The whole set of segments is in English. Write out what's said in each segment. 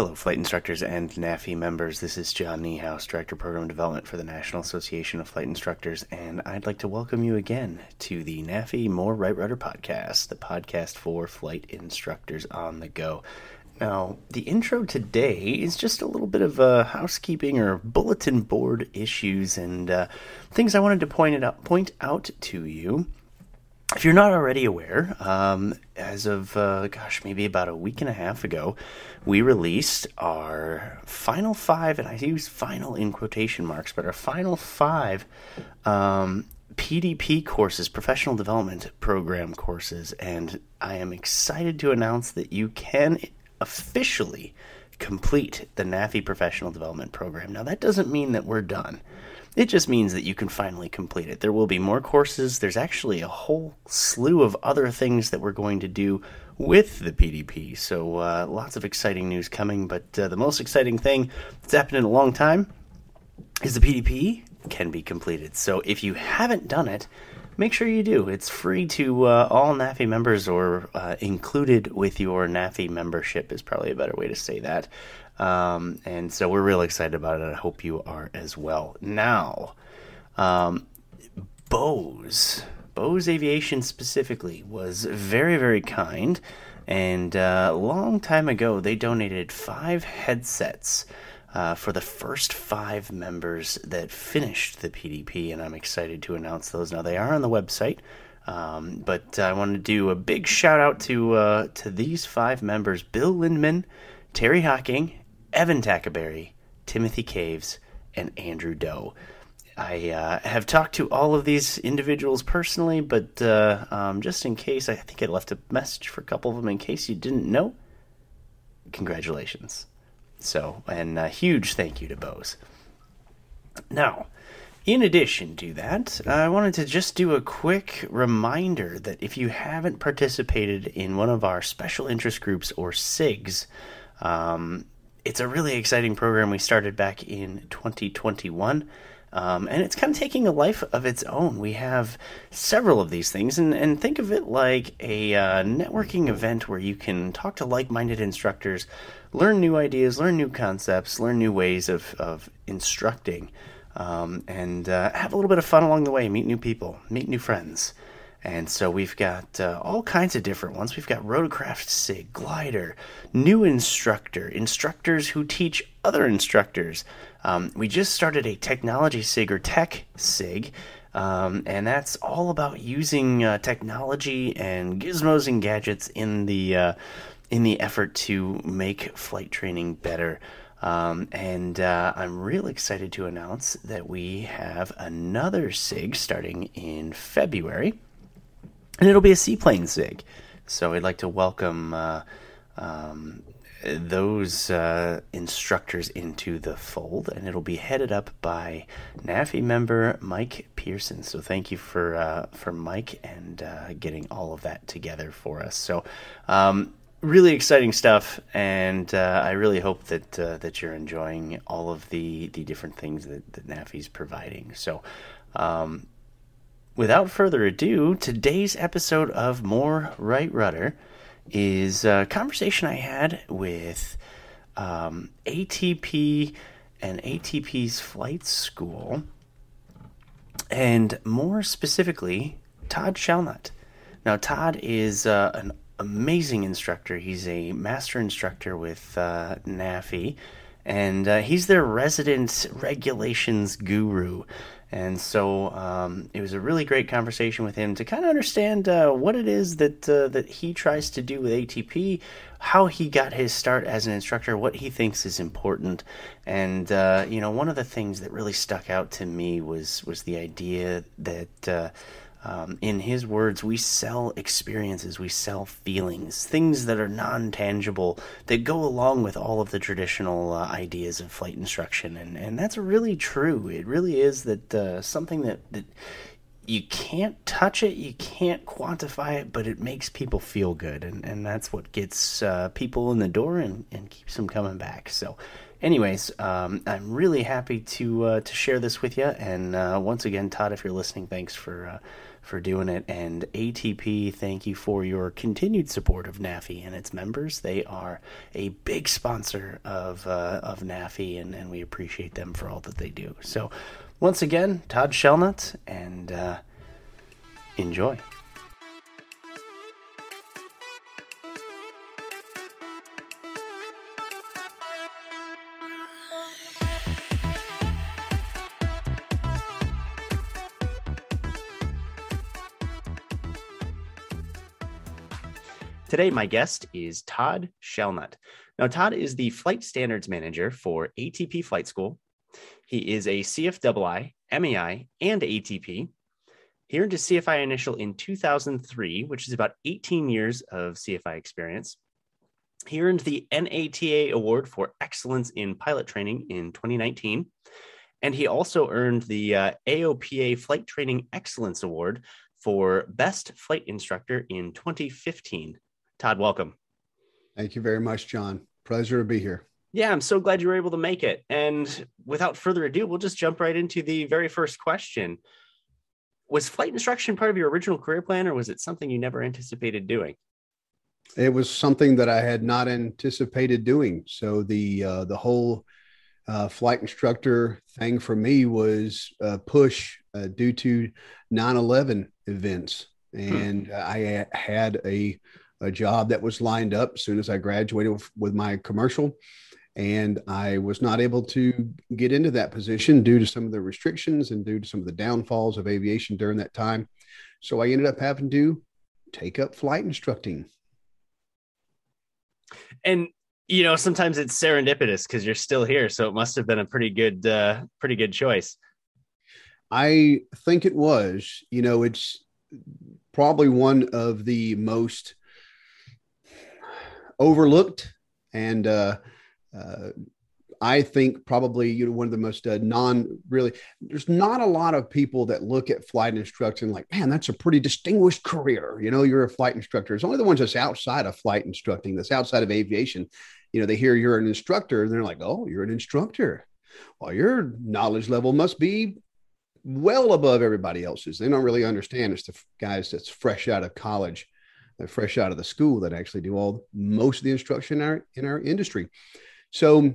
Hello, flight instructors and NAFI members. This is John Niehaus, Director of Program Development for the National Association of Flight Instructors, and I'd like to welcome you again to the NAFI More Right Rudder podcast, the podcast for flight instructors on the go. Now, the intro today is just a little bit of uh, housekeeping or bulletin board issues and uh, things I wanted to point it out, point out to you if you're not already aware, um, as of, uh, gosh, maybe about a week and a half ago, we released our final five, and I use final in quotation marks, but our final five um, PDP courses, professional development program courses. And I am excited to announce that you can officially complete the NAFI professional development program. Now, that doesn't mean that we're done. It just means that you can finally complete it. There will be more courses. There's actually a whole slew of other things that we're going to do with the PDP. So uh, lots of exciting news coming. But uh, the most exciting thing that's happened in a long time is the PDP can be completed. So if you haven't done it, make sure you do. It's free to uh, all NAFI members or uh, included with your NAFI membership is probably a better way to say that. Um, and so we're really excited about it. I hope you are as well. Now, um, Bose, Bose Aviation specifically, was very, very kind. And uh, a long time ago, they donated five headsets uh, for the first five members that finished the PDP. And I'm excited to announce those. Now, they are on the website. Um, but I want to do a big shout out to uh, to these five members: Bill Lindman, Terry Hocking, Evan Tackaberry, Timothy Caves, and Andrew Doe. I uh, have talked to all of these individuals personally, but uh, um, just in case, I think I left a message for a couple of them in case you didn't know. Congratulations. So, and a huge thank you to Bose. Now, in addition to that, I wanted to just do a quick reminder that if you haven't participated in one of our special interest groups or SIGs, um, it's a really exciting program we started back in 2021. Um, and it's kind of taking a life of its own. We have several of these things, and, and think of it like a uh, networking event where you can talk to like minded instructors, learn new ideas, learn new concepts, learn new ways of, of instructing, um, and uh, have a little bit of fun along the way, meet new people, meet new friends. And so we've got uh, all kinds of different ones. We've got Rotorcraft SIG, Glider, new instructor, instructors who teach other instructors. Um, we just started a technology SIG or tech SIG, um, and that's all about using uh, technology and gizmos and gadgets in the uh, in the effort to make flight training better. Um, and uh, I'm real excited to announce that we have another SIG starting in February and it'll be a seaplane SIG. So I'd like to welcome uh, um, those uh, instructors into the fold, and it'll be headed up by NAFI member Mike Pearson. So thank you for uh, for Mike and uh, getting all of that together for us. So. Um, really exciting stuff, and uh, I really hope that uh, that you're enjoying all of the the different things that, that NAFI's providing. So, um, without further ado, today's episode of More Right Rudder is a conversation I had with um, ATP and ATP's flight school, and more specifically, Todd Shellnut. Now, Todd is uh, an amazing instructor. He's a master instructor with uh, NAFI, and uh, he's their resident regulations guru. And so um, it was a really great conversation with him to kind of understand uh, what it is that uh, that he tries to do with ATP, how he got his start as an instructor, what he thinks is important, and uh, you know one of the things that really stuck out to me was was the idea that uh, um, in his words, we sell experiences, we sell feelings, things that are non tangible that go along with all of the traditional uh, ideas of flight instruction. And, and that's really true. It really is that uh, something that, that you can't touch it, you can't quantify it, but it makes people feel good, and, and that's what gets uh, people in the door and, and keeps them coming back. So, anyways, um, I'm really happy to uh, to share this with you. And uh, once again, Todd, if you're listening, thanks for uh, for doing it. And ATP, thank you for your continued support of NAFI and its members. They are a big sponsor of uh, of NAFI, and, and we appreciate them for all that they do. So once again, Todd Shellnut, and uh, enjoy. Today, my guest is Todd Shellnut. Now, Todd is the flight standards manager for ATP Flight School he is a CFII, MEI, and ATP. He earned his CFI initial in 2003, which is about 18 years of CFI experience. He earned the NATA Award for Excellence in Pilot Training in 2019. And he also earned the uh, AOPA Flight Training Excellence Award for Best Flight Instructor in 2015. Todd, welcome. Thank you very much, John. Pleasure to be here. Yeah, I'm so glad you were able to make it. And without further ado, we'll just jump right into the very first question. Was flight instruction part of your original career plan, or was it something you never anticipated doing? It was something that I had not anticipated doing. So the uh, the whole uh, flight instructor thing for me was a push uh, due to 9/11 events, hmm. and hmm. I had a a job that was lined up as soon as I graduated with, with my commercial and I was not able to get into that position due to some of the restrictions and due to some of the downfalls of aviation during that time. So I ended up having to take up flight instructing. And you know, sometimes it's serendipitous because you're still here, so it must have been a pretty good, uh, pretty good choice. I think it was. You know, it's probably one of the most overlooked and uh, uh, I think probably you know one of the most uh, non really. There's not a lot of people that look at flight instruction like, man, that's a pretty distinguished career. You know, you're a flight instructor. It's only the ones that's outside of flight instructing, that's outside of aviation. You know, they hear you're an instructor and they're like, oh, you're an instructor. Well, your knowledge level must be well above everybody else's. They don't really understand. It's the guys that's fresh out of college, fresh out of the school that actually do all most of the instruction in our, in our industry. So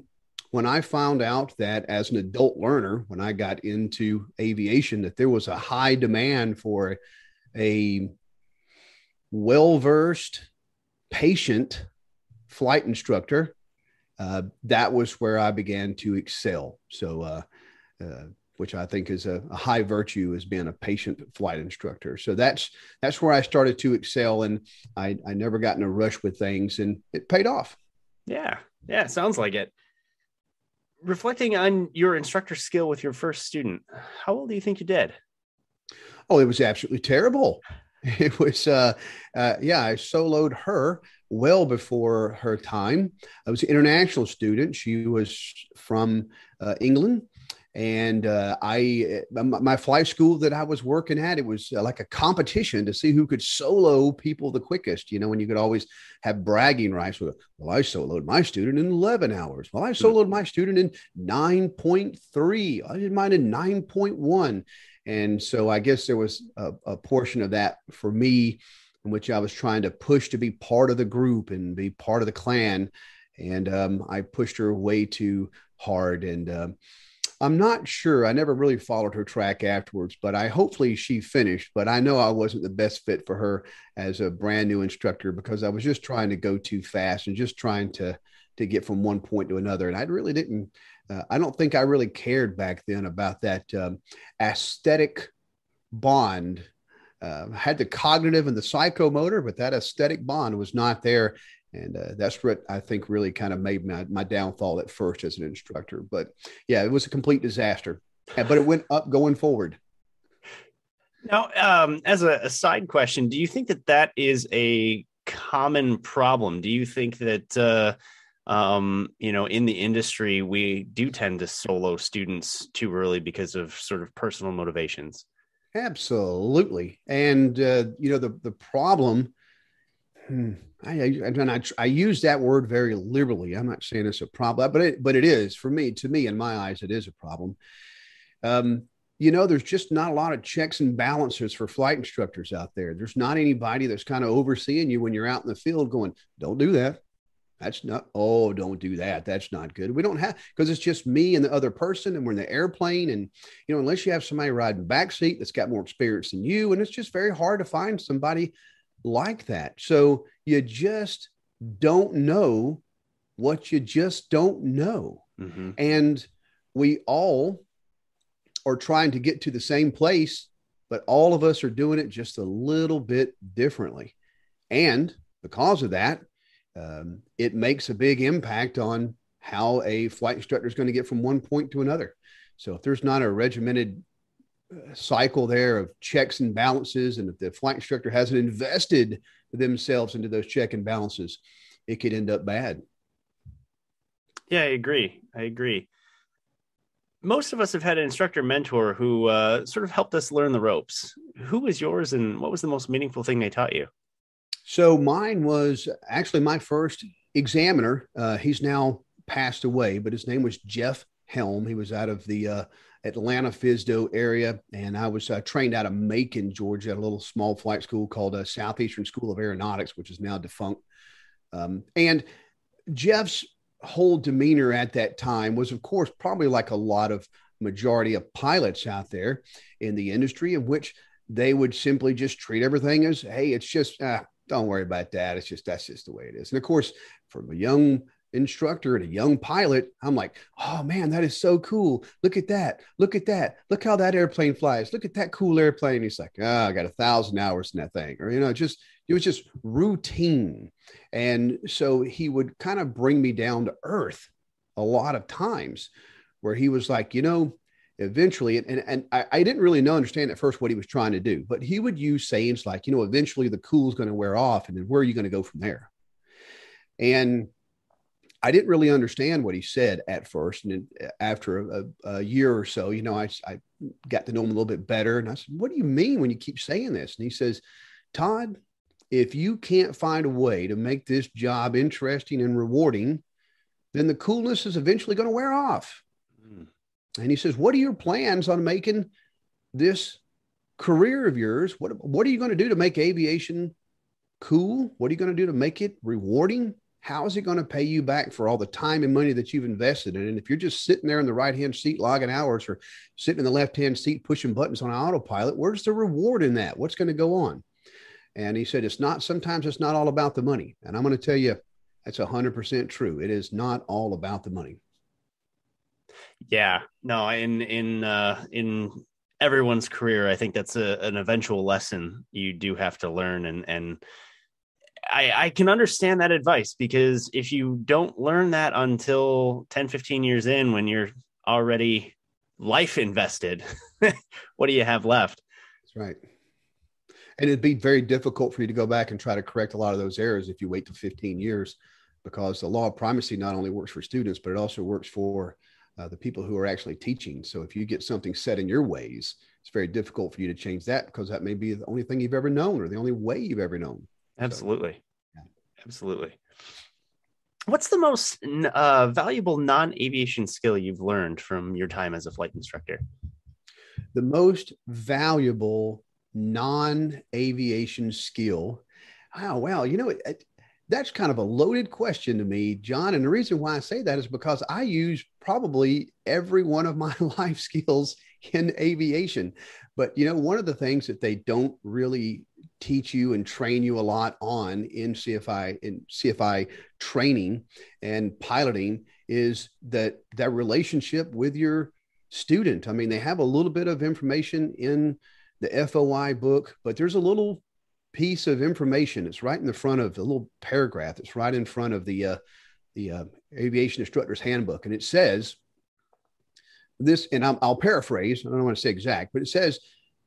when I found out that as an adult learner, when I got into aviation, that there was a high demand for a well versed, patient flight instructor, uh, that was where I began to excel. So, uh, uh, which I think is a, a, high virtue as being a patient flight instructor. So that's that's where I started to excel, and I, I never got in a rush with things, and it paid off. Yeah, yeah, sounds like it. Reflecting on your instructor skill with your first student, how well do you think you did? Oh, it was absolutely terrible. It was, uh, uh, yeah, I soloed her well before her time. I was an international student. She was from uh, England and uh, I uh, my flight school that I was working at it was uh, like a competition to see who could solo people the quickest. You know, when you could always have bragging rights. With, well, I soloed my student in eleven hours. Well, I hmm. soloed my student in nine point three. I did mine in nine point one. And so I guess there was a, a portion of that for me in which I was trying to push to be part of the group and be part of the clan. And um, I pushed her way too hard. And um, I'm not sure. I never really followed her track afterwards, but I hopefully she finished. But I know I wasn't the best fit for her as a brand new instructor because I was just trying to go too fast and just trying to to get from one point to another. And I really didn't. Uh, I don't think I really cared back then about that um, affective bond. Uh, had the cognitive and the psychomotor, but that affective bond was not there and uh, that's what I think really kind of made my, my downfall at first as an instructor. But yeah, it was a complete disaster, but it went up going forward. Now, um, as a, a, side question, do you think that that is a common problem? Do you think that uh, um, you know in the industry we do tend to solo students too early because of sort of personal motivations? Absolutely. And, uh, you know, the, the problem, hmm, I, I, I, I, use that word very liberally. I'm not saying it's a problem, but it, but it is for me, to me, in my eyes, it is a problem. Um, you know, there's just not a lot of checks and balances for flight instructors out there. There's not anybody that's kind of overseeing you when you're out in the field going, don't do that. That's not, oh, don't do that. That's not good. We don't have, because it's just me and the other person, and we're in the airplane. And, you know, unless you have somebody riding back seat that's got more experience than you, and it's just very hard to find somebody like that. So you just don't know what you just don't know. Mm-hmm. And we all are trying to get to the same place, but all of us are doing it just a little bit differently. And because of that, um, it makes a big impact on how a flight instructor is going to get from one point to another. So if there's not a regimented cycle there of checks and balances, and if the flight instructor hasn't invested themselves into those check and balances, it could end up bad. Yeah, I agree. I agree. Most of us have had an instructor mentor who uh, sort of helped us learn the ropes. Who was yours, and what was the most meaningful thing they taught you? So mine was actually my first examiner. Uh, he's now passed away, but his name was Jeff Helm. He was out of the uh, Atlanta FSDO area, and I was uh, trained out of Macon, Georgia, at a little small flight school called uh, Southeastern School of Aeronautics, which is now defunct. Um, and Jeff's whole demeanor at that time was, of course, probably like a lot of majority of pilots out there in the industry, in which they would simply just treat everything as, hey, it's just uh, don't worry about that. It's just that's just the way it is. And of course, from a young instructor and a young pilot, I'm like, oh man, that is so cool. Look at that. Look at that. Look how that airplane flies. Look at that cool airplane. He's like, oh, I got a thousand hours in that thing. Or, you know, just it was just routine. And so he would kind of bring me down to earth a lot of times where he was like, you know, eventually, and, and I, I, didn't really know, understand at first what he was trying to do, but he would use sayings like, you know, eventually the cool is going to wear off, and then where are you going to go from there? And I didn't really understand what he said at first. And after a, a, year or so, you know, I, I got to know him a little bit better. And I said, What do you mean when you keep saying this? And he says, Todd, if you can't find a way to make this job interesting and rewarding, then the coolness is eventually going to wear off. Mm. And he says, What are your plans on making this career of yours? What, what are you going to do to make aviation cool? What are you going to do to make it rewarding? How is it going to pay you back for all the time and money that you've invested in? And if you're just sitting there in the right hand seat logging hours or sitting in the left hand seat pushing buttons on autopilot, where's the reward in that? What's going to go on? And he said, It's not, sometimes it's not all about the money. And I'm going to tell you, that's 100% true. It is not all about the money. Yeah, no, in in uh, in everyone's career, I think that's a, an eventual lesson you do have to learn, and and I, I can understand that advice because if you don't learn that until 10, 15 years in, when you're already life invested, what do you have left? That's right. And it'd be very difficult for you to go back and try to correct a lot of those errors if you wait to 15 years, because the law of primacy not only works for students, but it also works for uh, the people who are actually teaching. So if you get something set in your ways, it's very difficult for you to change that because that may be the only thing you've ever known or the only way you've ever known. Absolutely. So, yeah. Absolutely. What's the most uh, valuable non aviation skill you've learned from your time as a flight instructor? The most valuable non aviation skill. Oh, well, you know, it, it, that's kind of a loaded question to me, John. And the reason why I say that is because I use probably every one of my life skills in aviation. But you know, one of the things that they don't really teach you and train you a lot on in CFI in CFI training and piloting is that that relationship with your student. I mean, they have a little bit of information in the FOI book, but there's a little piece of information. It's right in the front of the little paragraph. It's right in front of the uh, the uh, Aviation Instructor's Handbook, and it says this. And I'll, I'll paraphrase. I don't want to say exact, but it says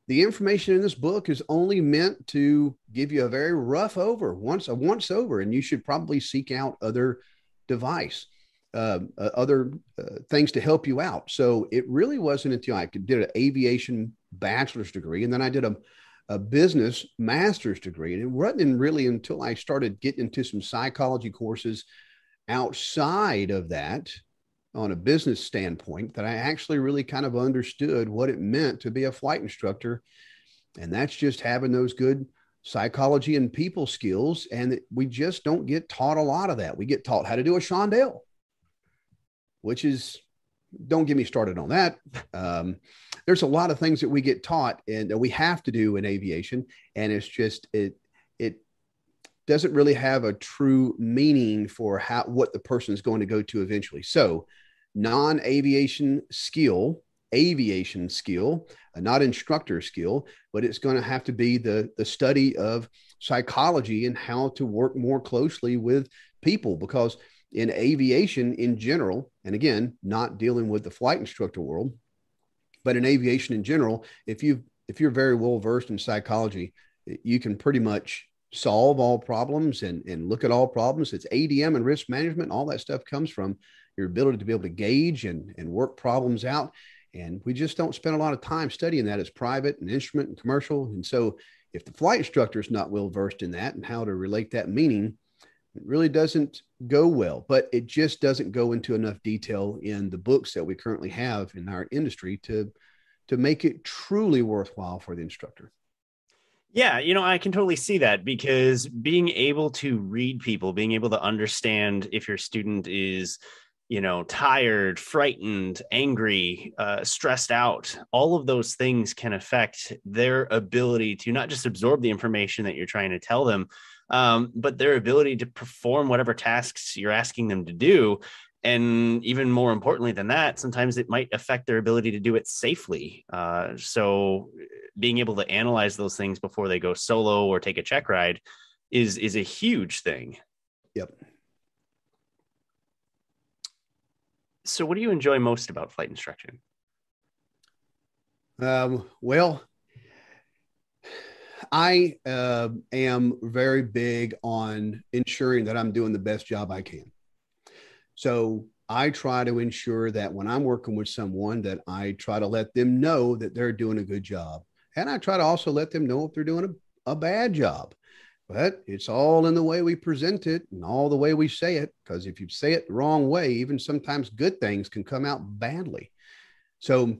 the information in this book is only meant to give you a very rough over once a once over, and you should probably seek out other device. uh, uh, other uh, things to help you out. So it really wasn't until I did an aviation bachelor's degree, and then I did a, a business master's degree, and it wasn't really until I started getting into some psychology courses outside of that on a business standpoint that I actually really kind of understood what it meant to be a flight instructor. And that's just having those good psychology and people skills. And we just don't get taught a lot of that. We get taught how to do a Chandelle, which is, don't get me started on that. Um, there's a lot of things that we get taught and that we have to do in aviation. And it's just, it, it doesn't really have a true meaning for how what the person is going to go to eventually. So, non-aviation skill, aviation skill, uh, not instructor skill, but it's going to have to be the the study of psychology and how to work more closely with people because in aviation in general, and again, not dealing with the flight instructor world, but in aviation in general, if you if you're very well versed in psychology, you can pretty much solve all problems and, and look at all problems. It's ADM and risk management. All that stuff comes from your ability to be able to gauge and, and work problems out. And we just don't spend a lot of time studying that as private and instrument and commercial. And so if the flight instructor is not well versed in that and how to relate that meaning, it really doesn't go well. But it just doesn't go into enough detail in the books that we currently have in our industry to to make it truly worthwhile for the instructor. Yeah, you know, I can totally see that because being able to read people, being able to understand if your student is, you know, tired, frightened, angry, uh, stressed out, all of those things can affect their ability to not just absorb the information that you're trying to tell them, um, but their ability to perform whatever tasks you're asking them to do. And even more importantly than that sometimes it might affect their ability to do it safely. Uh, so being able to analyze those things before they go solo or take a check ride is is a huge thing. Yep. So what do you enjoy most about flight instruction? Um, well i uh, am very big on ensuring that i'm doing the best job i can so I try to ensure that when I'm working with someone that I try to let them know that they're doing a good job. And I try to also let them know if they're doing a, a bad job. But it's all in the way we present it and all the way we say it. Because if you say it the wrong way, even sometimes good things can come out badly. So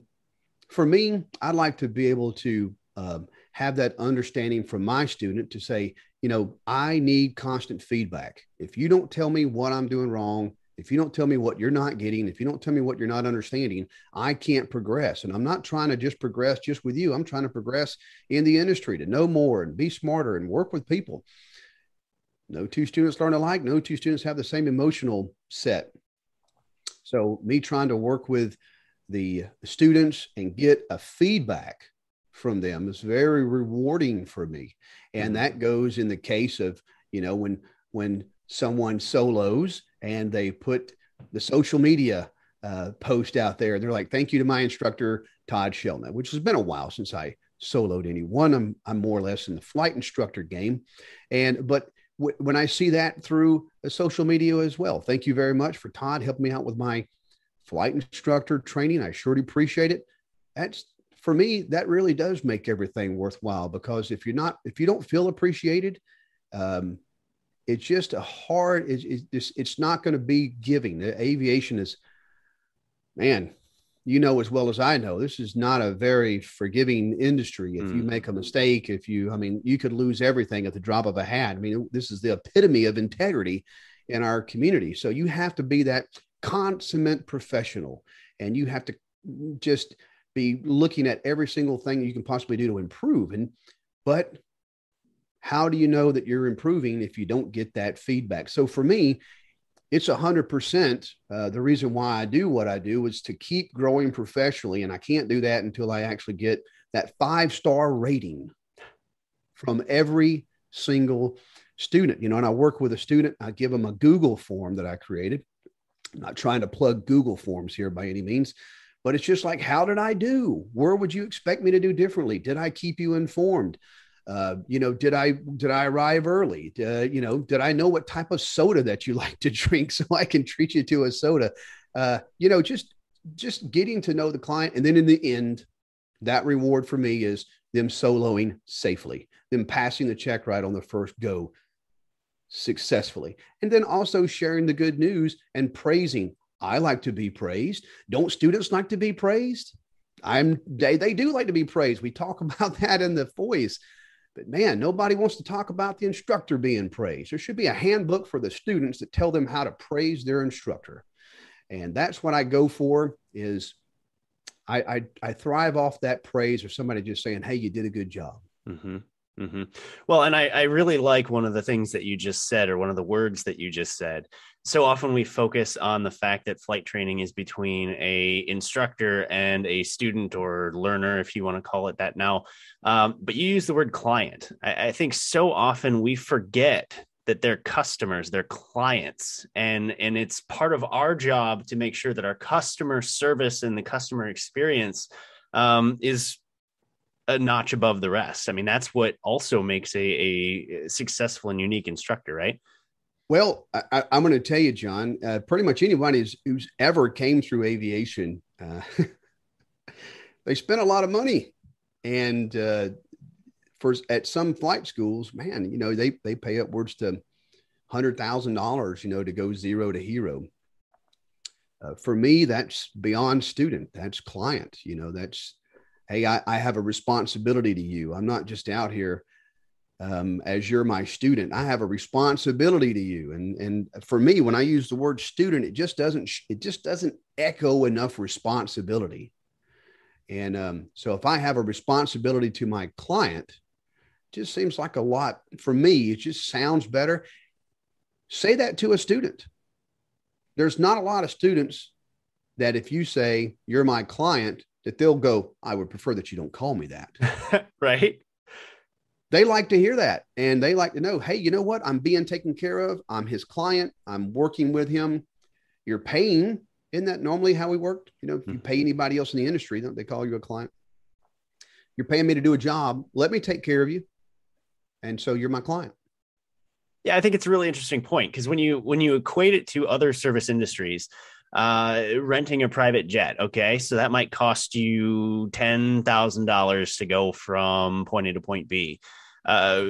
for me, I'd like to be able to um, have that understanding from my student to say, you know, I need constant feedback. If you don't tell me what I'm doing wrong, if you don't tell me what you're not getting, if you don't tell me what you're not understanding, I can't progress. And I'm not trying to just progress just with you. I'm trying to progress in the industry to know more and be smarter and work with people. No two students learn alike. No two students have the same emotional set. So, me trying to work with the students and get a feedback from them is very rewarding for me. And mm-hmm. that goes in the case of, you know, when when someone solos and they put the social media uh, post out there. They're like, "Thank you to my instructor Todd Shellnut," which has been a while since I soloed anyone. I'm I'm more or less in the flight instructor game, and but w- when I see that through social media as well, thank you very much for Todd helping me out with my flight instructor training. I surely appreciate it. That's for me. That really does make everything worthwhile because if you're not if you don't feel appreciated, um, it's just a hard it's, it's, it's not going to be giving the aviation is man you know as well as i know this is not a very forgiving industry if mm. you make a mistake if you i mean you could lose everything at the drop of a hat i mean this is the epitome of integrity in our community so you have to be that consummate professional and you have to just be looking at every single thing you can possibly do to improve and but how do you know that you're improving if you don't get that feedback? So for me, it's a hundred percent. Uh, the reason why I do what I do is to keep growing professionally, and I can't do that until I actually get that five star rating from every single student. You know, and I work with a student. I give them a Google form that I created. I'm not trying to plug Google forms here by any means, but it's just like, how did I do? Where would you expect me to do differently? Did I keep you informed? Uh, you know, did I did I arrive early? Uh, you know, did I know what type of soda that you like to drink so I can treat you to a soda? Uh, you know, just just getting to know the client, and then in the end, that reward for me is them soloing safely, them passing the check ride on the first go successfully, and then also sharing the good news and praising. I like to be praised. Don't students like to be praised? I'm they, they do like to be praised. We talk about that in the voice. But man, nobody wants to talk about the instructor being praised. There should be a handbook for the students that tell them how to praise their instructor. And that's what I go for is I, I, I thrive off that praise or somebody just saying, Hey, you did a good job. Mm-hmm. Mm-hmm. Well, and I, I really like one of the things that you just said, or one of the words that you just said. So often we focus on the fact that flight training is between a instructor and a student or learner, if you want to call it that now. Um, but you use the word client. I, I think so often we forget that they're customers, they're clients, and and it's part of our job to make sure that our customer service and the customer experience um, is a notch above the rest. I mean, that's what also makes a, a successful and unique instructor, right? Well, I, am going to tell you, John. Uh, pretty much anybody who's, who's, ever came through aviation, uh, they spent a lot of money, and uh, for at some flight schools, man, you know they they pay upwards to hundred thousand dollars, you know, to go zero to hero. Uh, for me, that's beyond student. That's client. You know, that's hey, I, I have a responsibility to you. I'm not just out here um, as you're my student. I have a responsibility to you. And and for me, when I use the word student, it just doesn't it just doesn't echo enough responsibility. And um, so if I have a responsibility to my client, just seems like a lot for me. It just sounds better. Say that to a student. There's not a lot of students that if you say you're my client, that they'll go, I would prefer that you don't call me that. right. They like to hear that. And they like to know, hey, you know what? I'm being taken care of. I'm his client. I'm working with him. You're paying. Isn't that normally how we work? You know, if you hmm. pay anybody else in the industry, don't they call you a client? You're paying me to do a job. Let me take care of you. And so you're my client. Yeah, I think it's a really interesting point because when you when you equate it to other service industries, uh, renting a private jet. Okay, so that might cost you ten thousand dollars to go from point A to point B. Uh,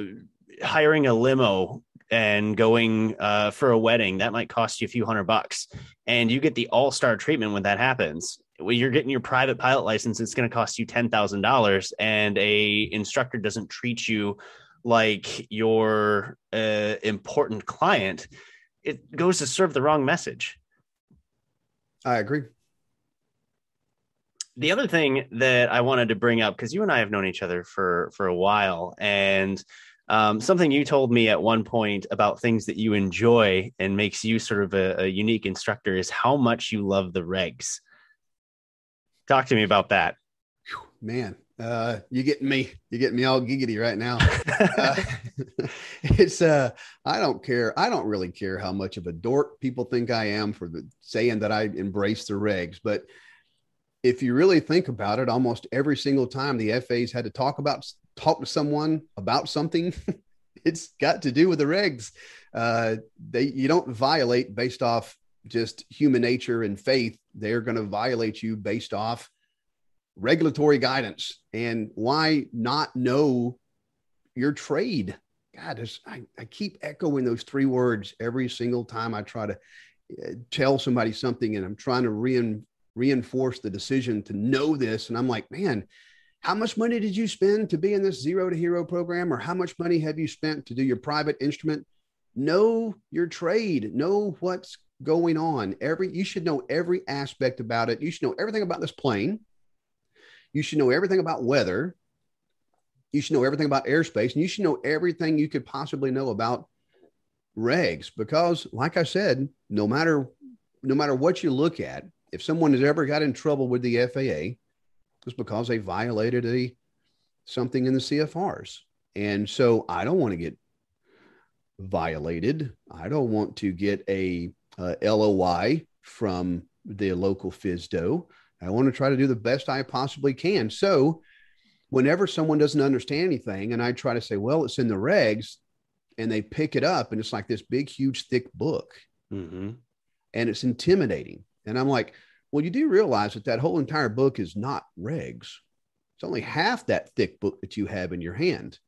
hiring a limo and going uh, for a wedding that might cost you a few hundred bucks, and you get the all star treatment when that happens. When you're getting your private pilot license, it's going to cost you ten thousand dollars, and a instructor doesn't treat you like your uh, important client. It goes to serve the wrong message. I agree. The other thing that I wanted to bring up because you and I have known each other for for a while, and um, something you told me at one point about things that you enjoy and makes you sort of a, a unique instructor is how much you love the regs. Talk to me about that. Man, uh, you getting me, you getting me all giggity right now. uh, it's, uh, I don't care. I don't really care how much of a dork people think I am for the saying that I embrace the regs. But if you really think about it, almost every single time the FAA's had to talk about, talk to someone about something, it's got to do with the regs. Uh, they, you don't violate based off just human nature and faith. They're going to violate you based off regulatory guidance and why not know your trade god I, I keep echoing those three words every single time i try to uh, tell somebody something and i'm trying to rein, reinforce the decision to know this. And i'm like man how much money did you spend to be in this zero to hero program? Or how much money have you spent to do your private instrument? Know your trade. Know what's going on. Every you should know every aspect about it. You should know everything about this plane. You should know everything about weather. You should know everything about airspace, and you should know everything you could possibly know about regs. Because, like I said, no matter no matter what you look at, if someone has ever got in trouble with the FAA, it's because they violated a something in the CFRs. And so I don't want to get violated. I don't want to get a, a LOI from the local FSDO. I want to try to do the best I possibly can. So whenever someone doesn't understand anything, and I try to say, well, it's in the regs, and they pick it up, and it's like this big, huge, thick book, Mm-hmm. and it's intimidating. And I'm like, well, you do realize that that whole entire book is not regs. It's only half that thick book that you have in your hand.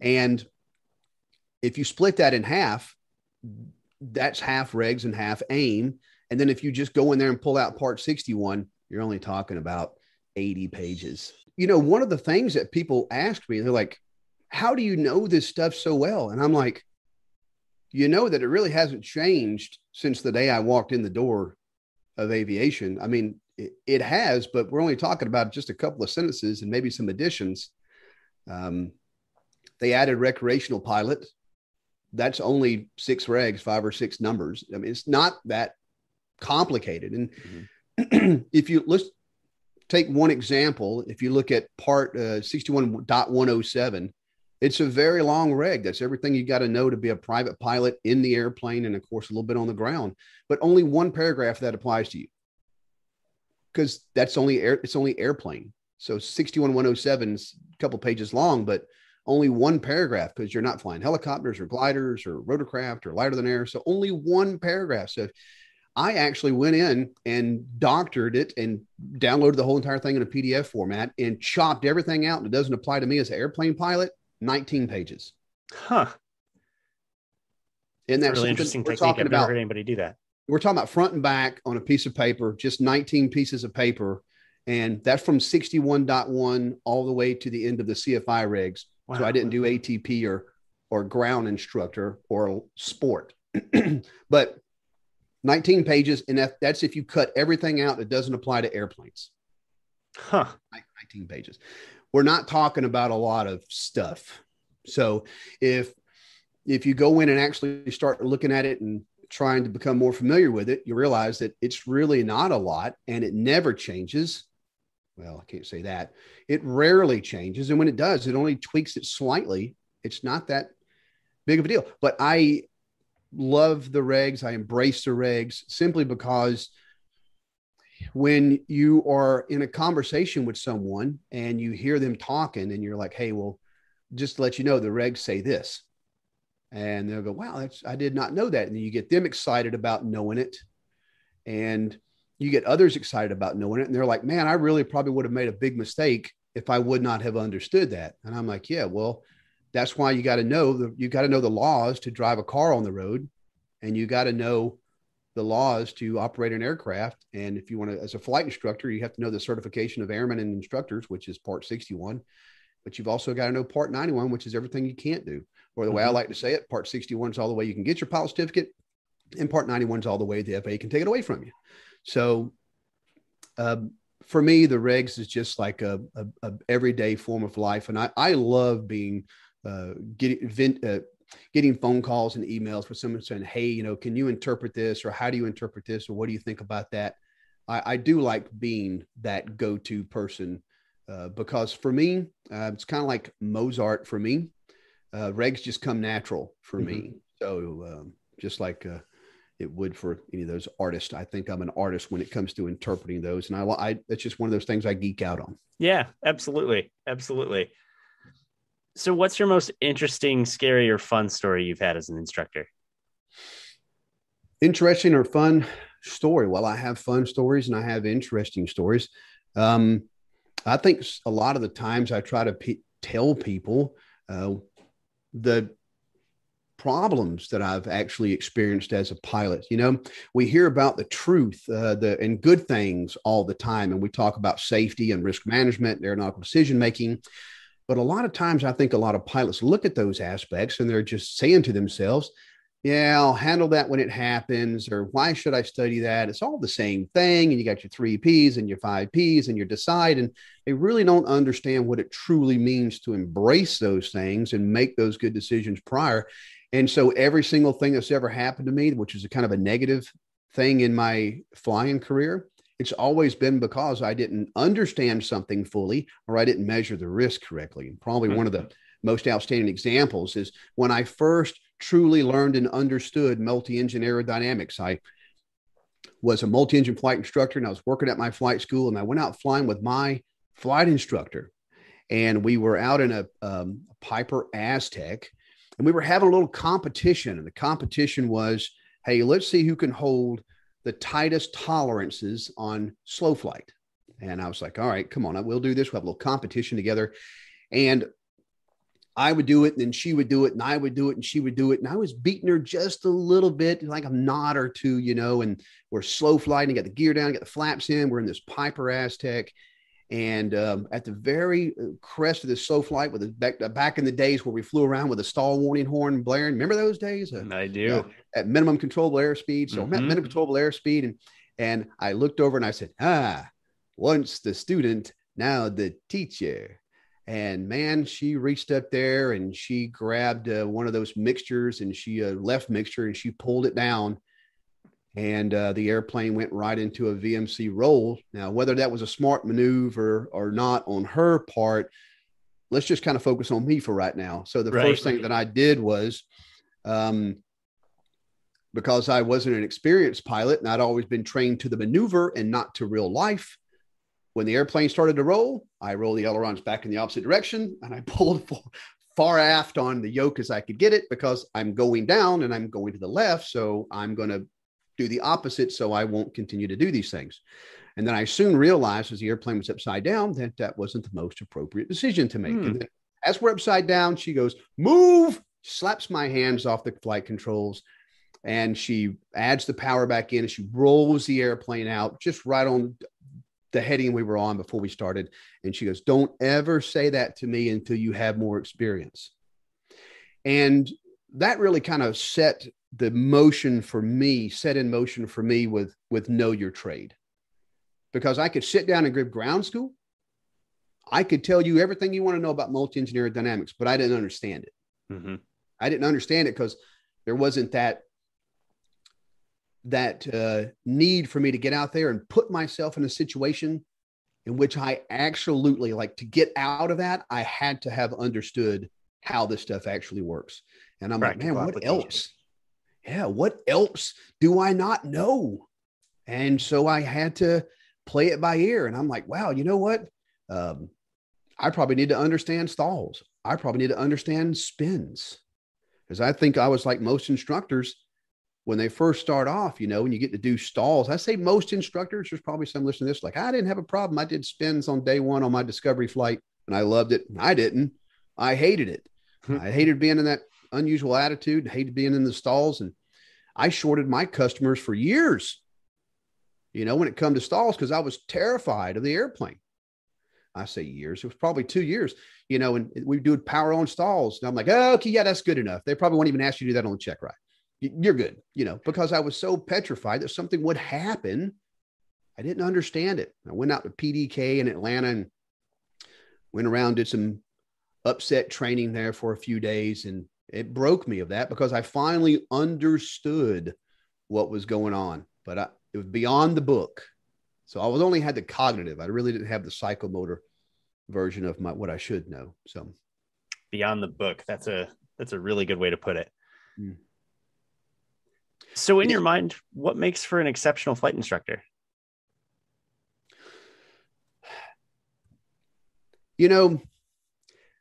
And if you split that in half, that's half regs and half AIM. And then if you just go in there and pull out part 61, you're only talking about 80 pages. You know, one of the things that people ask me, they're like, how do you know this stuff so well? And I'm like, you know that it really hasn't changed since the day I walked in the door of aviation. I mean, it, has, but we're only talking about just a couple of sentences and maybe some additions. Um, they added recreational pilot. That's only six regs, five or six numbers. I mean, it's not that complicated. And if you let's take one example, if you look at part uh, 61.107, it's a very long reg. That's everything you got to know to be a private pilot in the airplane and, of course, a little bit on the ground. But only one paragraph that applies to you because that's only air. It's only airplane. So 61.107 is a couple pages long, but only one paragraph because you're not flying helicopters or gliders or rotorcraft or lighter than air. So only one paragraph. So I actually went in and doctored it and downloaded the whole entire thing in a PDF format and chopped everything out. And it doesn't apply to me as an airplane pilot. 19 pages. Huh. Isn't that really interesting we're technique. talking I've never about. heard anybody do that. We're talking about front and back on a piece of paper, just 19 pieces of paper. And that's from 61.1 all the way to the end of the CFI regs. So I didn't do ATP or or ground instructor or sport. but 19 pages, and that, that's if you cut everything out that doesn't apply to airplanes. Huh. 19 pages. We're not talking about a lot of stuff. So if if you go in and actually start looking at it and trying to become more familiar with it, you realize that it's really not a lot and it never changes. Well, I can't say that. It rarely changes. And when it does, it only tweaks it slightly. It's not that big of a deal. But I love the regs. I embrace the regs simply because when you are in a conversation with someone and you hear them talking and you're like, hey, well, just to let you know, the regs say this. And they'll go, wow, that's, I did not know that. And you get them excited about knowing it. And you get others excited about knowing it. And they're like, man, I really probably would have made a big mistake if I would not have understood that. And I'm like, yeah, well, that's why you got to know the, you got to know the laws to drive a car on the road. And you got to know the laws to operate an aircraft. And if you want to, as a flight instructor, you have to know the certification of airmen and instructors, which is part 61. But you've also got to know part 91, which is everything you can't do. Or the way I Mhm. like to say it, part 61 is all the way you can get your pilot certificate, and part 91 is all the way the FAA can take it away from you. So um, for me, the regs is just like a, a, a everyday form of life. And I, I love being uh, getting, vent, uh, getting phone calls and emails for someone saying, Hey, you know, can you interpret this? Or how do you interpret this? Or what do you think about that? I, I do like being that go-to person uh, because for me, uh, it's kind of like Mozart for me. Uh, regs just come natural for me. So um, just like uh, it would for any of those artists, I think I'm an artist when it comes to interpreting those. And I, I it's just one of those things I geek out on. Yeah, absolutely. Absolutely. So what's your most interesting, scary, or fun story you've had as an instructor? interesting or fun story. Well, I have fun stories and I have interesting stories. Um, I think a lot of the times I try to tell people uh, the problems that I've actually experienced as a pilot. You know, we hear about the truth, uh, the and good things all the time, and we talk about safety and risk management, and aeronautical decision making. But a lot of times, I think a lot of pilots look at those aspects and they're just saying to themselves, yeah, I'll handle that when it happens, or why should I study that? It's all the same thing. And you got your three P's and your five P's and your decide. And they really don't understand what it truly means to embrace those things and make those good decisions prior. And so every single thing that's ever happened to me, which is a kind of a negative thing in my flying career, it's always been because I didn't understand something fully or I didn't measure the risk correctly. And probably one of the most outstanding examples is when I first truly learned and understood multi-engine aerodynamics. I was a multi-engine flight instructor and I was working at my flight school and I went out flying with my flight instructor. and we were out in a um, Piper Aztec, and we were having a little competition. And the competition was, hey, let's see who can hold the tightest tolerances on slow flight. And I was like, all right, come on, we'll do this. We'll have a little competition together. And I would do it, and then she would do it, and I would do it, and she would do it. And I was beating her just a little bit, like a knot or two, you know. And we're slow flying, and got the gear down, got the flaps in. We're in this Piper Aztec. And um, at the very uh, crest of this slow flight, with the back, back in the days where we flew around with a stall warning horn blaring, remember those days? Uh, I do. Uh, at minimum controllable airspeed. So mm-hmm. minimum controllable airspeed, and and I looked over and I said, ah, once the student, now the teacher. And man, she reached up there and she grabbed uh, one of those mixtures and she uh, left mixture and she pulled it down and uh, the airplane went right into a VMC roll. Now, whether that was a smart maneuver or not on her part, let's just kind of focus on me for right now. So, the right. first thing that I did was, um, because I wasn't an experienced pilot and I'd always been trained to the maneuver and not to real life. When the airplane started to roll, I rolled the ailerons back in the opposite direction and I pulled far aft on the yoke as I could get it because I'm going down and I'm going to the left. So I'm going to do the opposite so I won't continue to do these things. And then I soon realized as the airplane was upside down that that wasn't the most appropriate decision to make. Hmm. And then as we're upside down, she goes, move, slaps my hands off the flight controls, and she adds the power back in and she rolls the airplane out just right on the heading we were on before we started. And she goes, Don't ever say that to me until you have more experience. And that really kind of set the motion for me set in motion for me with with know your trade. Because i could sit down and grab ground school. I could tell you everything you want to know about multi-engine aerodynamics but i didn't understand it. Mm-hmm. i didn't understand it because there wasn't that that uh, need for me to get out there and put myself in a situation in which i absolutely like to get out of that i had to have understood how this stuff actually works. And i'm Practical like man what else yeah, what else do I not know? And so I had to play it by ear. And I'm like, wow, you know what? Um, I probably need to understand stalls. I probably need to understand spins. Because I think I was like most instructors when they first start off, you know, when you get to do stalls. I say most instructors, there's probably some listening to this, like, I didn't have a problem. I did spins on day one on my discovery flight and I loved it. I didn't. I hated it. Hmm. I hated being in that unusual attitude, hated being in the stalls. And I shorted my customers for years, you know, when it come to stalls, because I was terrified of the airplane. I say years, it was probably two years, you know, and we do power on stalls. And I'm like, oh, okay, yeah, that's good enough. They probably won't even ask you to do that on the check ride. You're good, you know, because I was so petrified that something would happen. I didn't understand it. I went out to PDK in Atlanta and went around, did some upset training there for a few days and it broke me of that because I finally understood what was going on, but I, it was beyond the book. So I was only had the cognitive. I really didn't have the psychomotor version of my what I should know. So beyond the book. That's a that's a really good way to put it. Mm. So in yeah. your mind, what makes for an exceptional flight instructor? You know,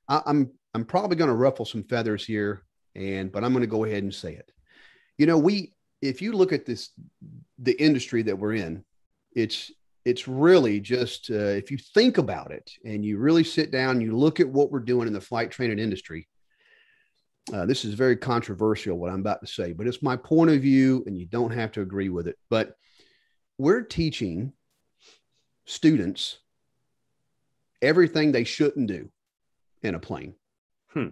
I, I'm I'm probably going to ruffle some feathers here, and but I'm going to go ahead and say it. You know, we if you look at this the industry that we're in, it's it's really just uh, if you think about it and you really sit down you look at what we're doing in the flight training industry. Uh, this is very controversial what I'm about to say, but it's my point of view, and you don't have to agree with it. But we're teaching students everything they shouldn't do in a plane. Hmm.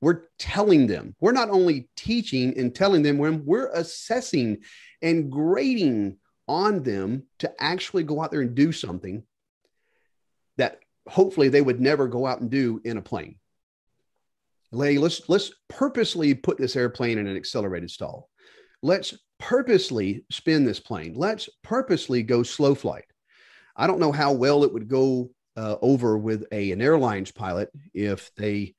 We're telling them, we're not only teaching and telling them, when we're assessing and grading on them to actually go out there and do something that hopefully they would never go out and do in a plane. Lay, let's let's purposely put this airplane in an accelerated stall. Let's purposely spin this plane. Let's purposely go slow flight. I don't know how well it would go uh, over with a an airlines pilot if they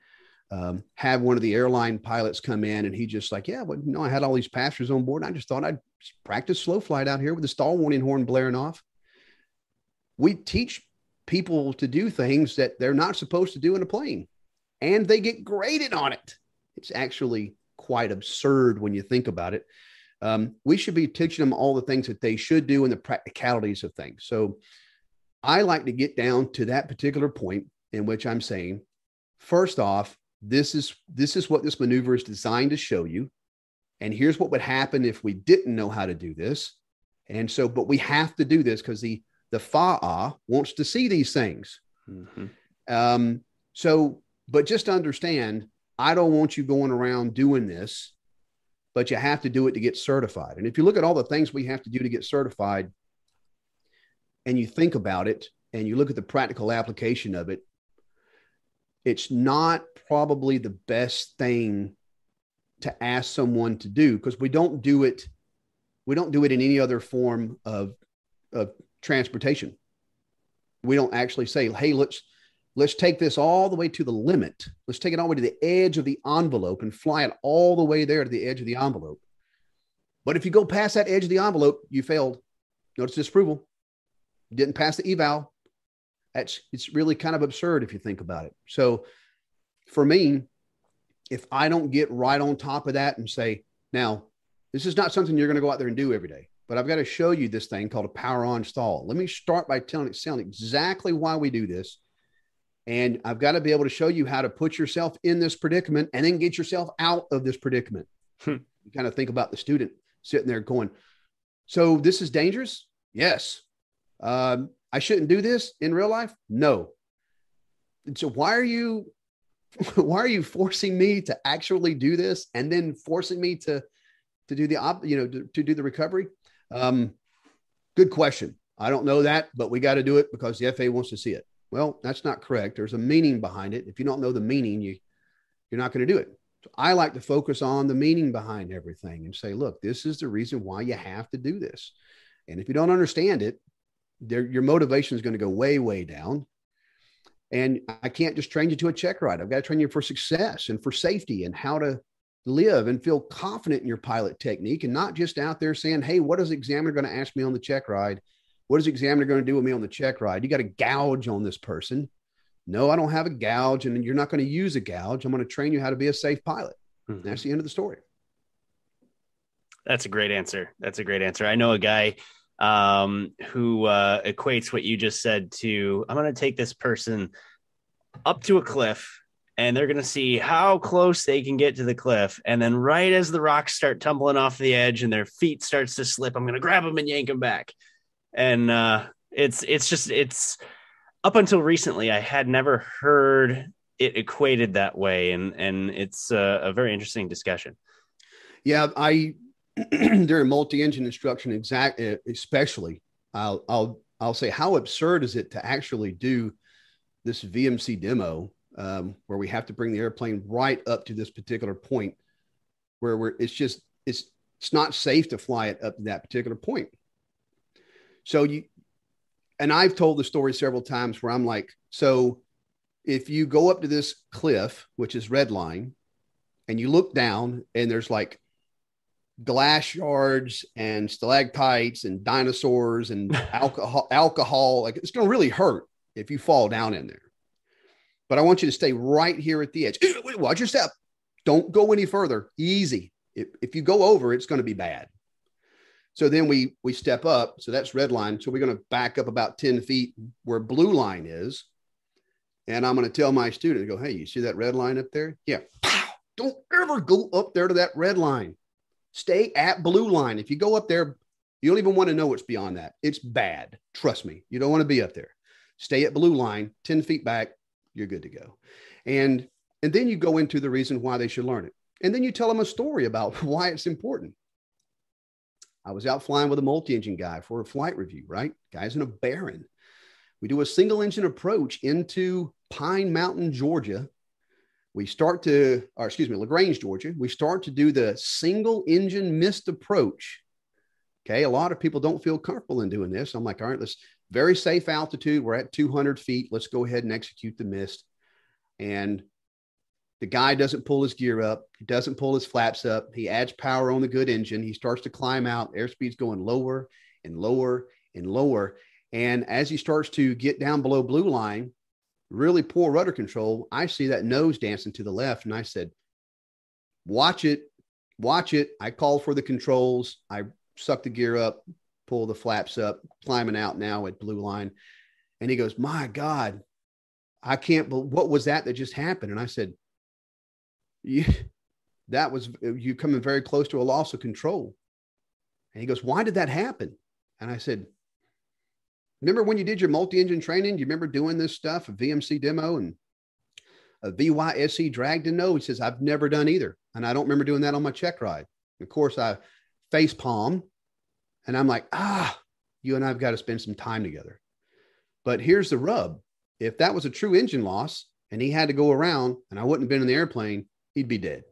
um, have one of the airline pilots come in and he just like, yeah, but you know, I had all these passengers on board. I just thought I'd practice slow flight out here with the stall warning horn blaring off. We teach people to do things that they're not supposed to do in a plane and they get graded on it. It's actually quite absurd when you think about it. Um, we should be teaching them all the things that they should do and the practicalities of things. So I like to get down to that particular point in which I'm saying, first off, this is this is what this maneuver is designed to show you. And here's what would happen if we didn't know how to do this. And so, but we have to do this because the the FAA wants to see these things. Mm-hmm. Um, so, but just understand, I don't want you going around doing this, but you have to do it to get certified. And if you look at all the things we have to do to get certified, and you think about it, and you look at the practical application of it, it's not probably the best thing to ask someone to do because we don't do it we don't do it in any other form of of transportation. We don't actually say hey let's let's take this all the way to the limit. Let's take it all the way to the edge of the envelope and fly it all the way there to the edge of the envelope. But if you go past that edge of the envelope you failed. Notice disapproval didn't pass the eval that's it's really kind of absurd if you think about it so for me if I don't get right on top of that and say, now, this is not something you're going to go out there and do every day, but I've got to show you this thing called a power on stall. Let me start by telling telling exactly why we do this. And I've got to be able to show you how to put yourself in this predicament and then get yourself out of this predicament. Hmm. You kind of think about the student sitting there going, So this is dangerous? Yes. Um, I shouldn't do this in real life? No. And so why are you why are you forcing me to actually do this and then forcing me to to do the op, you know to, to do the recovery? Um, good question. I don't know that but we got to do it because the FAA wants to see it. Well that's not correct. There's a meaning behind it. If you don't know the meaning you you're not going to do it. So i like to focus on the meaning behind everything and say look this is the reason why you have to do this. And if you don't understand it your motivation is going to go way way down and I can't just train you to a check ride. I've got to train you for success and for safety and how to live and feel confident in your pilot technique and not just out there saying, Hey, what is the examiner going to ask me on the check ride? What is the examiner going to do with me on the check ride? You got to gouge on this person. No, I don't have a gouge and you're not going to use a gouge. I'm going to train you how to be a safe pilot. Mm-hmm. That's the end of the story. That's a great answer. That's a great answer. I know a guy um, who uh, equates what you just said to I'm going to take this person up to a cliff and they're going to see how close they can get to the cliff. And then, right as the rocks start tumbling off the edge and their feet starts to slip, I'm going to grab them and yank them back. And uh, it's it's just it's up until recently, I had never heard it equated that way, and and it's a, a very interesting discussion. Yeah, I during multi-engine instruction, exact eh, especially, I'll I'll I'll say how absurd is it to actually do this VMC demo um, where we have to bring the airplane right up to this particular point where we're it's just it's it's not safe to fly it up to that particular point. So you and I've told the story several times where I'm like, so if you go up to this cliff, which is red line, and you look down and there's like glass shards and stalactites and dinosaurs and alcohol alcohol like it's going to really hurt if you fall down in there. But i want you to stay right here at the edge. Watch your step. Don't go any further. Easy. If, if you go over it's going to be bad. So then we we step up. So that's red line. So we're going to back up about 10 feet where blue line is. And i'm going to tell my student go hey you see that red line up there? Yeah. Don't ever go up there to that red line Stay at blue line. If you go up there, you don't even want to know what's beyond that. It's bad. Trust me. You don't want to be up there. Stay at blue line, 10 feet back, you're good to go. And and then you go into the reason why they should learn it. And then you tell them a story about why it's important. I was out flying with a multi-engine guy for a flight review, right? Guys in a Baron. We do a single engine approach into Pine Mountain, Georgia, we start to, or excuse me, LaGrange, Georgia, we start to do the single engine missed approach. Okay. A lot of people don't feel comfortable in doing this. I'm like, all right, let's very safe altitude. We're at 200 feet. Let's go ahead and execute the missed. And the guy doesn't pull his gear up. He doesn't pull his flaps up. He adds power on the good engine. He starts to climb out. Airspeed's going lower and lower and lower. And as he starts to get down below blue line, really poor rudder control, I see that nose dancing to the left. And I said, Watch it, watch it. I called for the controls. I suck the gear up, pull the flaps up, climbing out now at blue line. And he goes, My God, I can't believe what was that that just happened? And I said, that was you coming very close to a loss of control. And he goes, Why did that happen? And I said, Remember when you did your multi engine training? Do you remember doing this stuff, a VMC demo and a VYSE drag to know? He says, I've never done either. And I don't remember doing that on my check ride. Of course, I face palm and I'm like, ah, you and I've got to spend some time together. But here's the rub if that was a true engine loss and he had to go around and I wouldn't have been in the airplane, he'd be dead.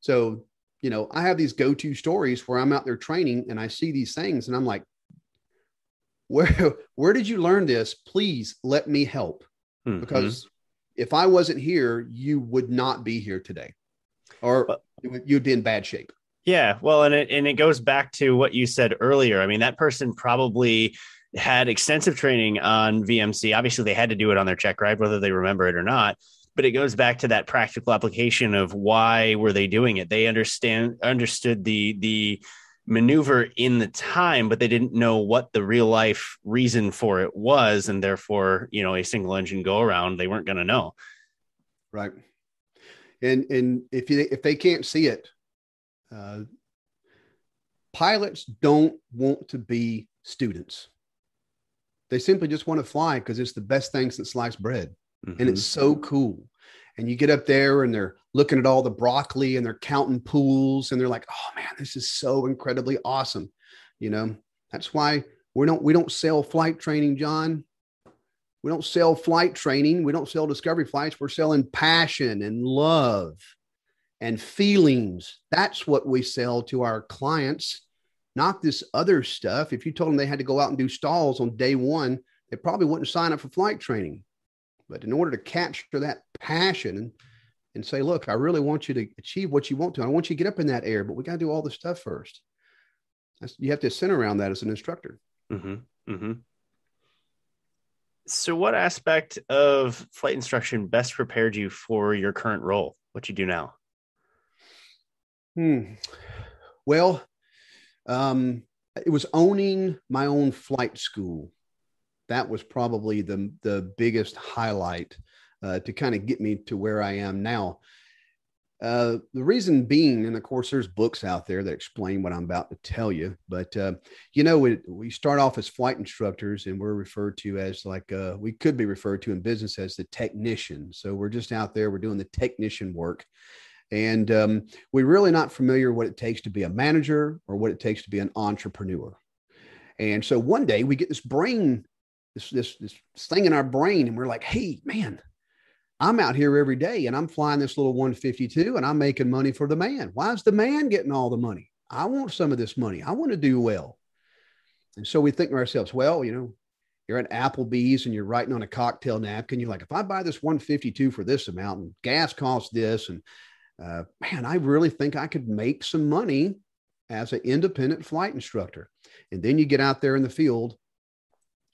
So, you know, I have these go to stories where I'm out there training and I see these things and I'm like, where, where did you learn this? Please let me help. Mm-hmm. Because if I wasn't here, you would not be here today or you'd be in bad shape. Yeah, well, and it and it goes back to what you said earlier. I mean, that person probably had extensive training on VMC. Obviously, they had to do it on their check ride, whether they remember it or not. But it goes back to that practical application of why were they doing it? They understand understood the the maneuver in the time, but they didn't know what the real life reason for it was, and therefore, you know, a single engine go around, they weren't going to know. Right. And and if you if they can't see it, uh, pilots don't want to be students. They simply just want to fly because it's the best thing since sliced bread. Mm-hmm. And it's so cool. And you get up there and they're looking at all the broccoli and they're counting pools and they're like, oh man, this is so incredibly awesome. You know, that's why we don't we don't sell flight training, John. We don't sell flight training. We don't sell discovery flights. We're selling passion and love and feelings. That's what we sell to our clients not this other stuff. If you told them they had to go out and do stalls on day one, they probably wouldn't sign up for flight training. But in order to capture that passion and, say, look, I really want you to achieve what you want to, I want you to get up in that air, but we got to do all the stuff first. That's, you have to center around that as an instructor. Mm-hmm. Mm-hmm. So, what aspect of flight instruction best prepared you for your current role? What you do now? Hmm. Well, um, it was owning my own flight school. That was probably the the biggest highlight uh, to kind of get me to where I am now. Uh, the reason being, and of course, there's books out there that explain what I'm about to tell you. But uh, you know, we, we start off as flight instructors, and we're referred to as like uh, we could be referred to in business as the technician. So we're just out there, we're doing the technician work, and um, we're really not familiar what it takes to be a manager or what it takes to be an entrepreneur. And so one day we get this brain, this, this, this thing in our brain, and we're like, hey, man, I'm out here every day and I'm flying this little 152 and I'm making money for the man. Why is the man getting all the money? I want some of this money. I want to do well. And so we think to ourselves, well, you know, you're at Applebee's and you're writing on a cocktail napkin. You're like, if I buy this 152 for this amount and gas costs this and uh, man, I really think I could make some money as an independent flight instructor. And then you get out there in the field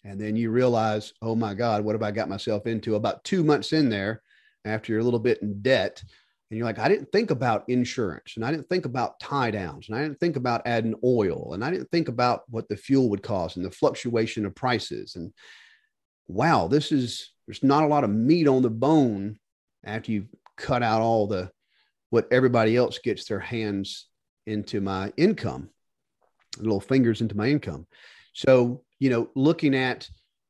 and then you realize, oh my God, what have I got myself into? About two months in there, after you're a little bit in debt, and you're like, I didn't think about insurance and I didn't think about tie downs and I didn't think about adding oil and I didn't think about what the fuel would cost and the fluctuation of prices. And wow, this is, there's not a lot of meat on the bone after you've cut out all the what everybody else gets their hands into my income, little fingers into my income. So, you know, looking at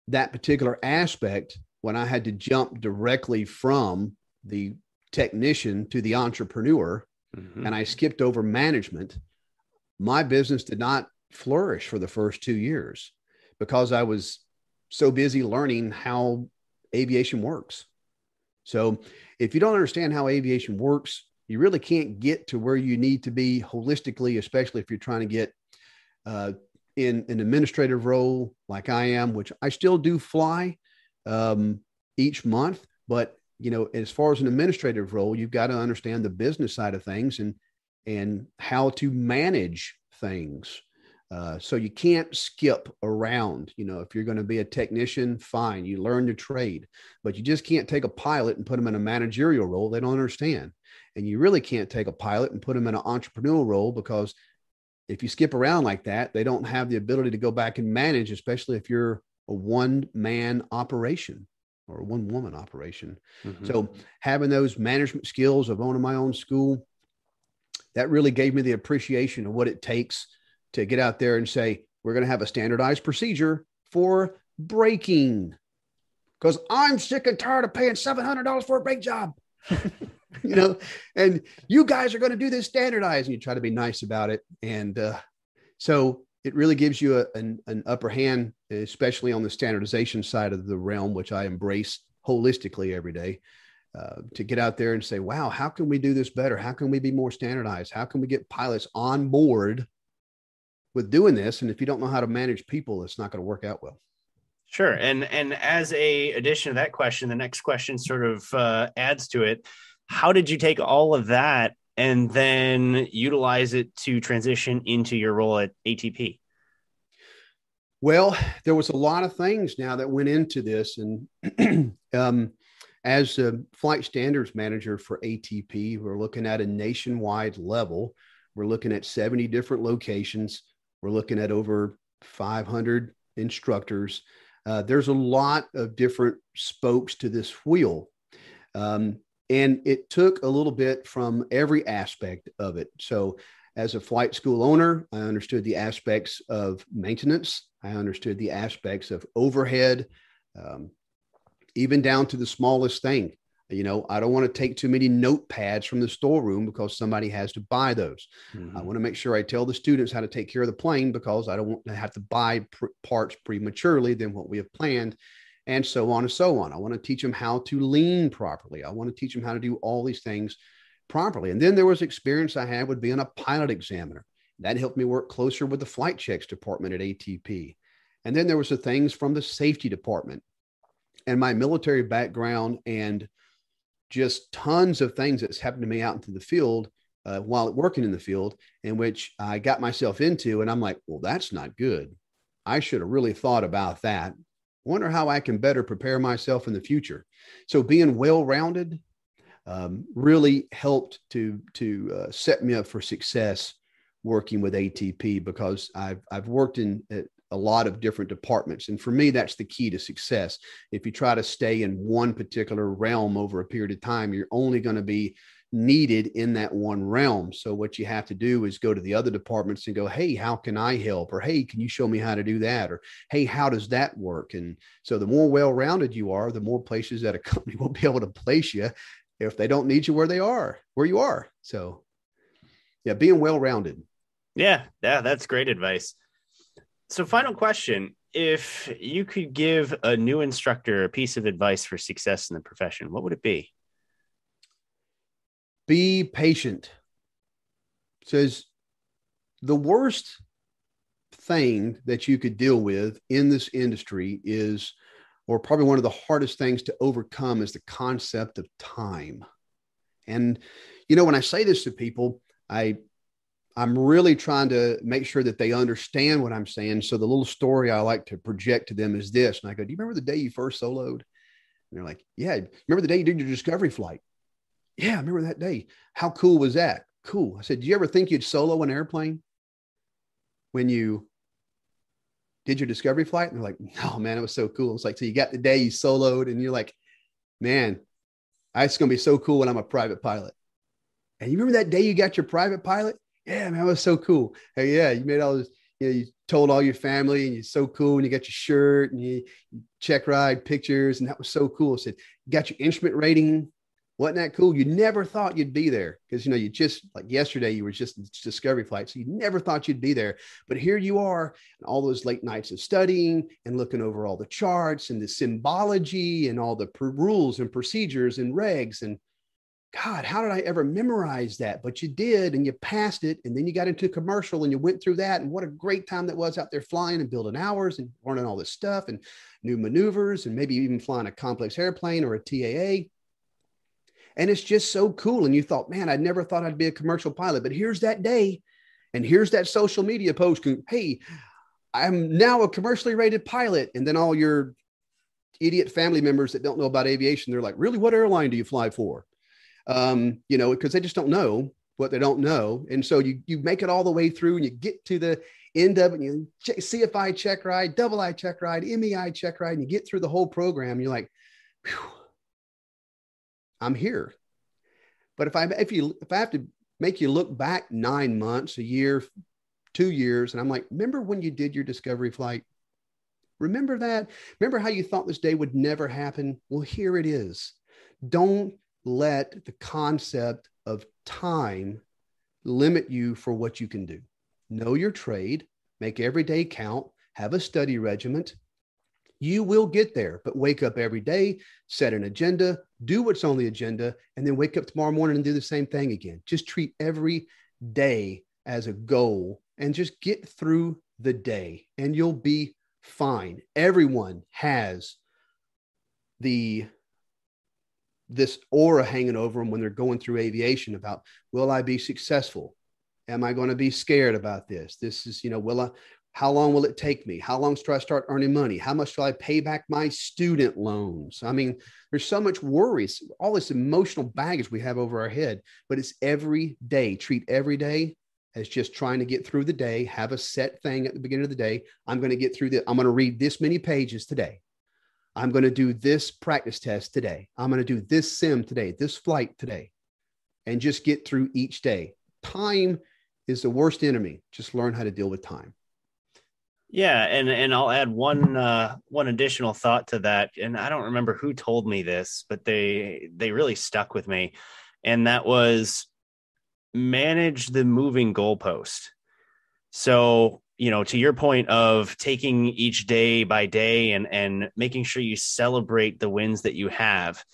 that particular aspect, when I had to jump directly from the technician to the entrepreneur mm-hmm. and I skipped over management, my business did not flourish for the first two years because I was so busy learning how aviation works. So, if you don't understand how aviation works, you really can't get to where you need to be holistically, especially if you're trying to get uh, in an administrative role like I am, which I still do fly um, each month. But you know, as far as an administrative role, you've got to understand the business side of things and and how to manage things. Uh, so you can't skip around. You know, if you're going to be a technician, fine, you learn the trade, but you just can't take a pilot and put them in a managerial role. They don't understand. And you really can't take a pilot and put them in an entrepreneurial role because if you skip around like that, they don't have the ability to go back and manage, especially if you're a one man operation or a one woman operation. Mm-hmm. So having those management skills of owning my own school, that really gave me the appreciation of what it takes to get out there and say, we're going to have a standardized procedure for braking because I'm sick and tired of paying $700 for a brake job. you know, and you guys are going to do this standardized and you try to be nice about it. And uh, so it really gives you a, an, an upper hand, especially on the standardization side of the realm, which I embrace holistically every day. Uh, to get out there and say, wow, how can we do this better? How can we be more standardized? How can we get pilots on board with doing this? And if you don't know how to manage people, it's not going to work out well. Sure, and and as a addition to that question, the next question sort of uh, adds to it. How did you take all of that and then utilize it to transition into your role at ATP? Well, there was a lot of things now that went into this, and um, as a flight standards manager for ATP, we're looking at a nationwide level. We're looking at 70 different locations. We're looking at over 500 instructors. Uh, there's a lot of different spokes to this wheel. Um, and it took a little bit from every aspect of it. So, as a flight school owner, I understood the aspects of maintenance, I understood the aspects of overhead, um, even down to the smallest thing. You know, I don't want to take too many notepads from the storeroom because somebody has to buy those. Mm-hmm. I want to make sure I tell the students how to take care of the plane because I don't want to have to buy pr- parts prematurely than what we have planned, and so on and so on. I want to teach them how to lean properly. I want to teach them how to do all these things properly. And then there was experience I had with being a pilot examiner. That helped me work closer with the flight checks department at ATP. And then there was the things from the safety department and my military background and just tons of things that's happened to me out into the field uh, while working in the field, in which I got myself into. And I'm like, well, that's not good. I should have really thought about that. Wonder how I can better prepare myself in the future. So being well rounded um, really helped to to uh, set me up for success working with ATP because I've I've worked in a lot of different departments. And for me, that's the key to success. If you try to stay in one particular realm over a period of time, you're only going to be needed in that one realm. So what you have to do is go to the other departments and go, "Hey, how can I help?" or "Hey, can you show me how to do that?" or "Hey, how does that work?" And so the more well-rounded you are, the more places that a company will be able to place you if they don't need you where they are, where you are. So yeah, being well-rounded. Yeah, yeah, that's great advice. So, final question. If you could give a new instructor a piece of advice for success in the profession, what would it be? Be patient. Says the worst thing that you could deal with in this industry is, or probably one of the hardest things to overcome, is the concept of time. And, you know, when I say this to people, I I'm really trying to make sure that they understand what I'm saying. So the little story I like to project to them is this. And I go, Do you remember the day you first soloed? And they're like, Yeah. Remember the day you did your discovery flight? Yeah, I remember that day. How cool was that? Cool. I said, Do you ever think you'd solo an airplane when you did your discovery flight? And they're like, No, man, it was so cool. It's like, so you got the day you soloed, and you're like, Man, it's going to be so cool when I'm a private pilot. And you remember that day you got your private pilot? yeah, man, it was so cool. Hey, yeah, you made all this, you know, you told all your family and you're so cool and you got your shirt and you, check ride pictures and that was so cool. I said, you got your instrument rating. Wasn't that cool? You never thought you'd be there because, you know, you just like yesterday, you were just discovery flight. So you never thought you'd be there. But here you are, and all those late nights of studying and looking over all the charts and the symbology and all the rules and procedures and regs. And God, how did I ever memorize that? But you did, and you passed it. And then you got into commercial and you went through that. And what a great time that was out there flying and building hours and learning all this stuff and new maneuvers and maybe even flying a complex airplane or a TAA. And it's just so cool. And you thought, man, I never thought I'd be a commercial pilot. But here's that day. And here's that social media post. Hey, I'm now a commercially rated pilot. And then all your idiot family members that don't know about aviation, they're like, really, what airline do you fly for? Um, you know, because they just don't know what they don't know. And so you you make it all the way through and you get to the end of it and you check, CFI check ride, double I check ride, MEI check ride, and you get through the whole program. You're like, I'm here. But if I if you if I have to make you look back nine months, a year, two years, and I'm like, remember when you did your discovery flight? Remember that? Remember how you thought this day would never happen? Well, here it is. Don't let the concept of time limit you for what you can do. Know your trade, make every day count, have a study regiment. You will get there, but wake up every day, set an agenda, do what's on the agenda, and then wake up tomorrow morning and do the same thing again. Just treat every day as a goal and just get through the day, and you'll be fine. Everyone has the this aura hanging over them when they're going through aviation about will I be successful? Am I going to be scared about this? This is, you know, will I how long will it take me? How long till I start earning money? How much do I pay back my student loans? I mean, there's so much worries, all this emotional baggage we have over our head, but it's every day. Treat every day as just trying to get through the day, have a set thing at the beginning of the day. I'm going to get through the, I'm going to read this many pages today. I'm going to do this practice test today. I'm going to do this sim today, this flight today, and just get through each day. Time is the worst enemy. Just learn how to deal with time. Yeah, and and I'll add one uh, one additional thought to that. And I don't remember who told me this, but they they really stuck with me, and that was manage the moving goalpost. So you know, to your point of taking each day by day and and making sure you celebrate the wins that you have,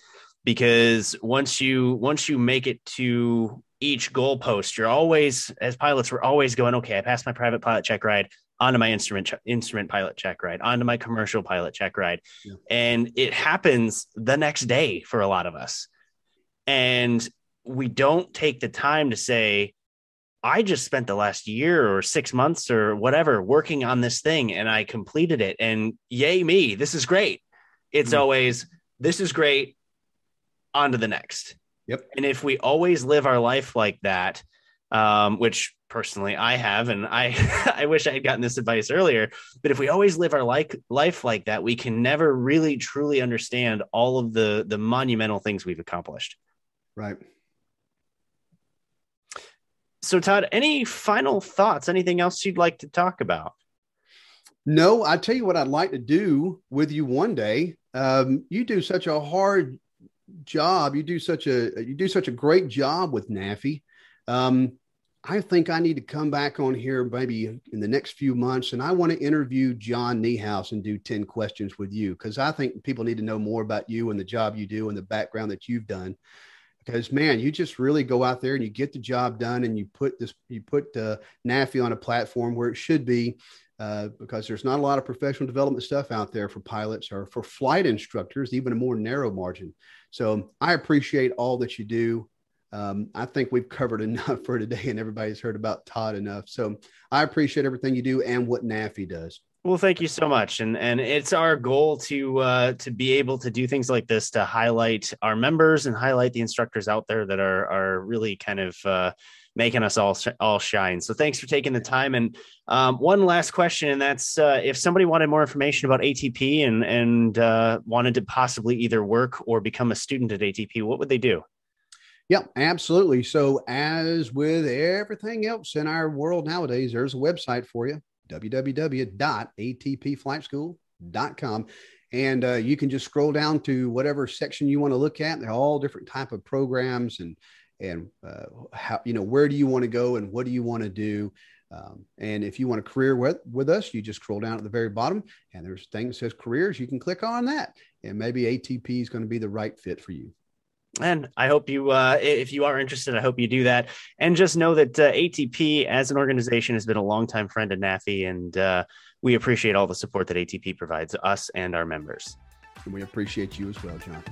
because once you once you make it to each goalpost, you're always as pilots, we're always going, okay, I passed my private pilot check ride onto my instrument instrument pilot check ride, onto my commercial pilot check ride. Yeah. And it happens the next day for a lot of us. And we don't take the time to say, I just spent the last year or six months or whatever working on this thing and I completed it. And yay, me, this is great. It's mm-hmm. always, this is great, on to the next. Yep. And if we always live our life like that, um, which personally I have, and I I wish I had gotten this advice earlier. But if we always live our like life like that, we can never really truly understand all of the the monumental things we've accomplished. Right. So Todd, any final thoughts? Anything else you'd like to talk about? No, I tell you what I'd like to do with you one day. Um, you do such a hard job. You do such a you do such a great job with NAFI. Um, I think I need to come back on here maybe in the next few months, and I want to interview John Niehaus and do 10 questions with you because I think people need to know more about you and the job you do and the background that you've done. Because man, you just really go out there and you get the job done, and you put this, you put uh, NAFI on a platform where it should be, uh, because there's not a lot of professional development stuff out there for pilots or for flight instructors, even a more narrow margin. So I appreciate all that you do um, I think we've covered enough for today, and everybody's heard about Todd enough. So I appreciate everything you do and what NAFI does. Well, thank you so much, and and it's our goal to uh, to be able to do things like this to highlight our members and highlight the instructors out there that are are really kind of uh, making us all all shine. So thanks for taking the time. And um, one last question, and that's uh, if somebody wanted more information about ATP and and uh, wanted to possibly either work or become a student at ATP, what would they do? Yep, absolutely. So, as with everything else in our world nowadays, there's a website for you www.atpflightschool.com and uh, you can just scroll down to whatever section you want to look at. They're all different type of programs and and uh, how you know where do you want to go and what do you want to do? Um, and if you want a career with, with us you just scroll down at the very bottom and there's a thing that says careers. You can click on that and maybe atp is going to be the right fit for you and I hope you, uh, if you are interested, I hope you do that. And just know that uh, ATP as an organization has been a longtime friend of NAFI, and uh, we appreciate all the support that ATP provides us and our members. And we appreciate you as well, John.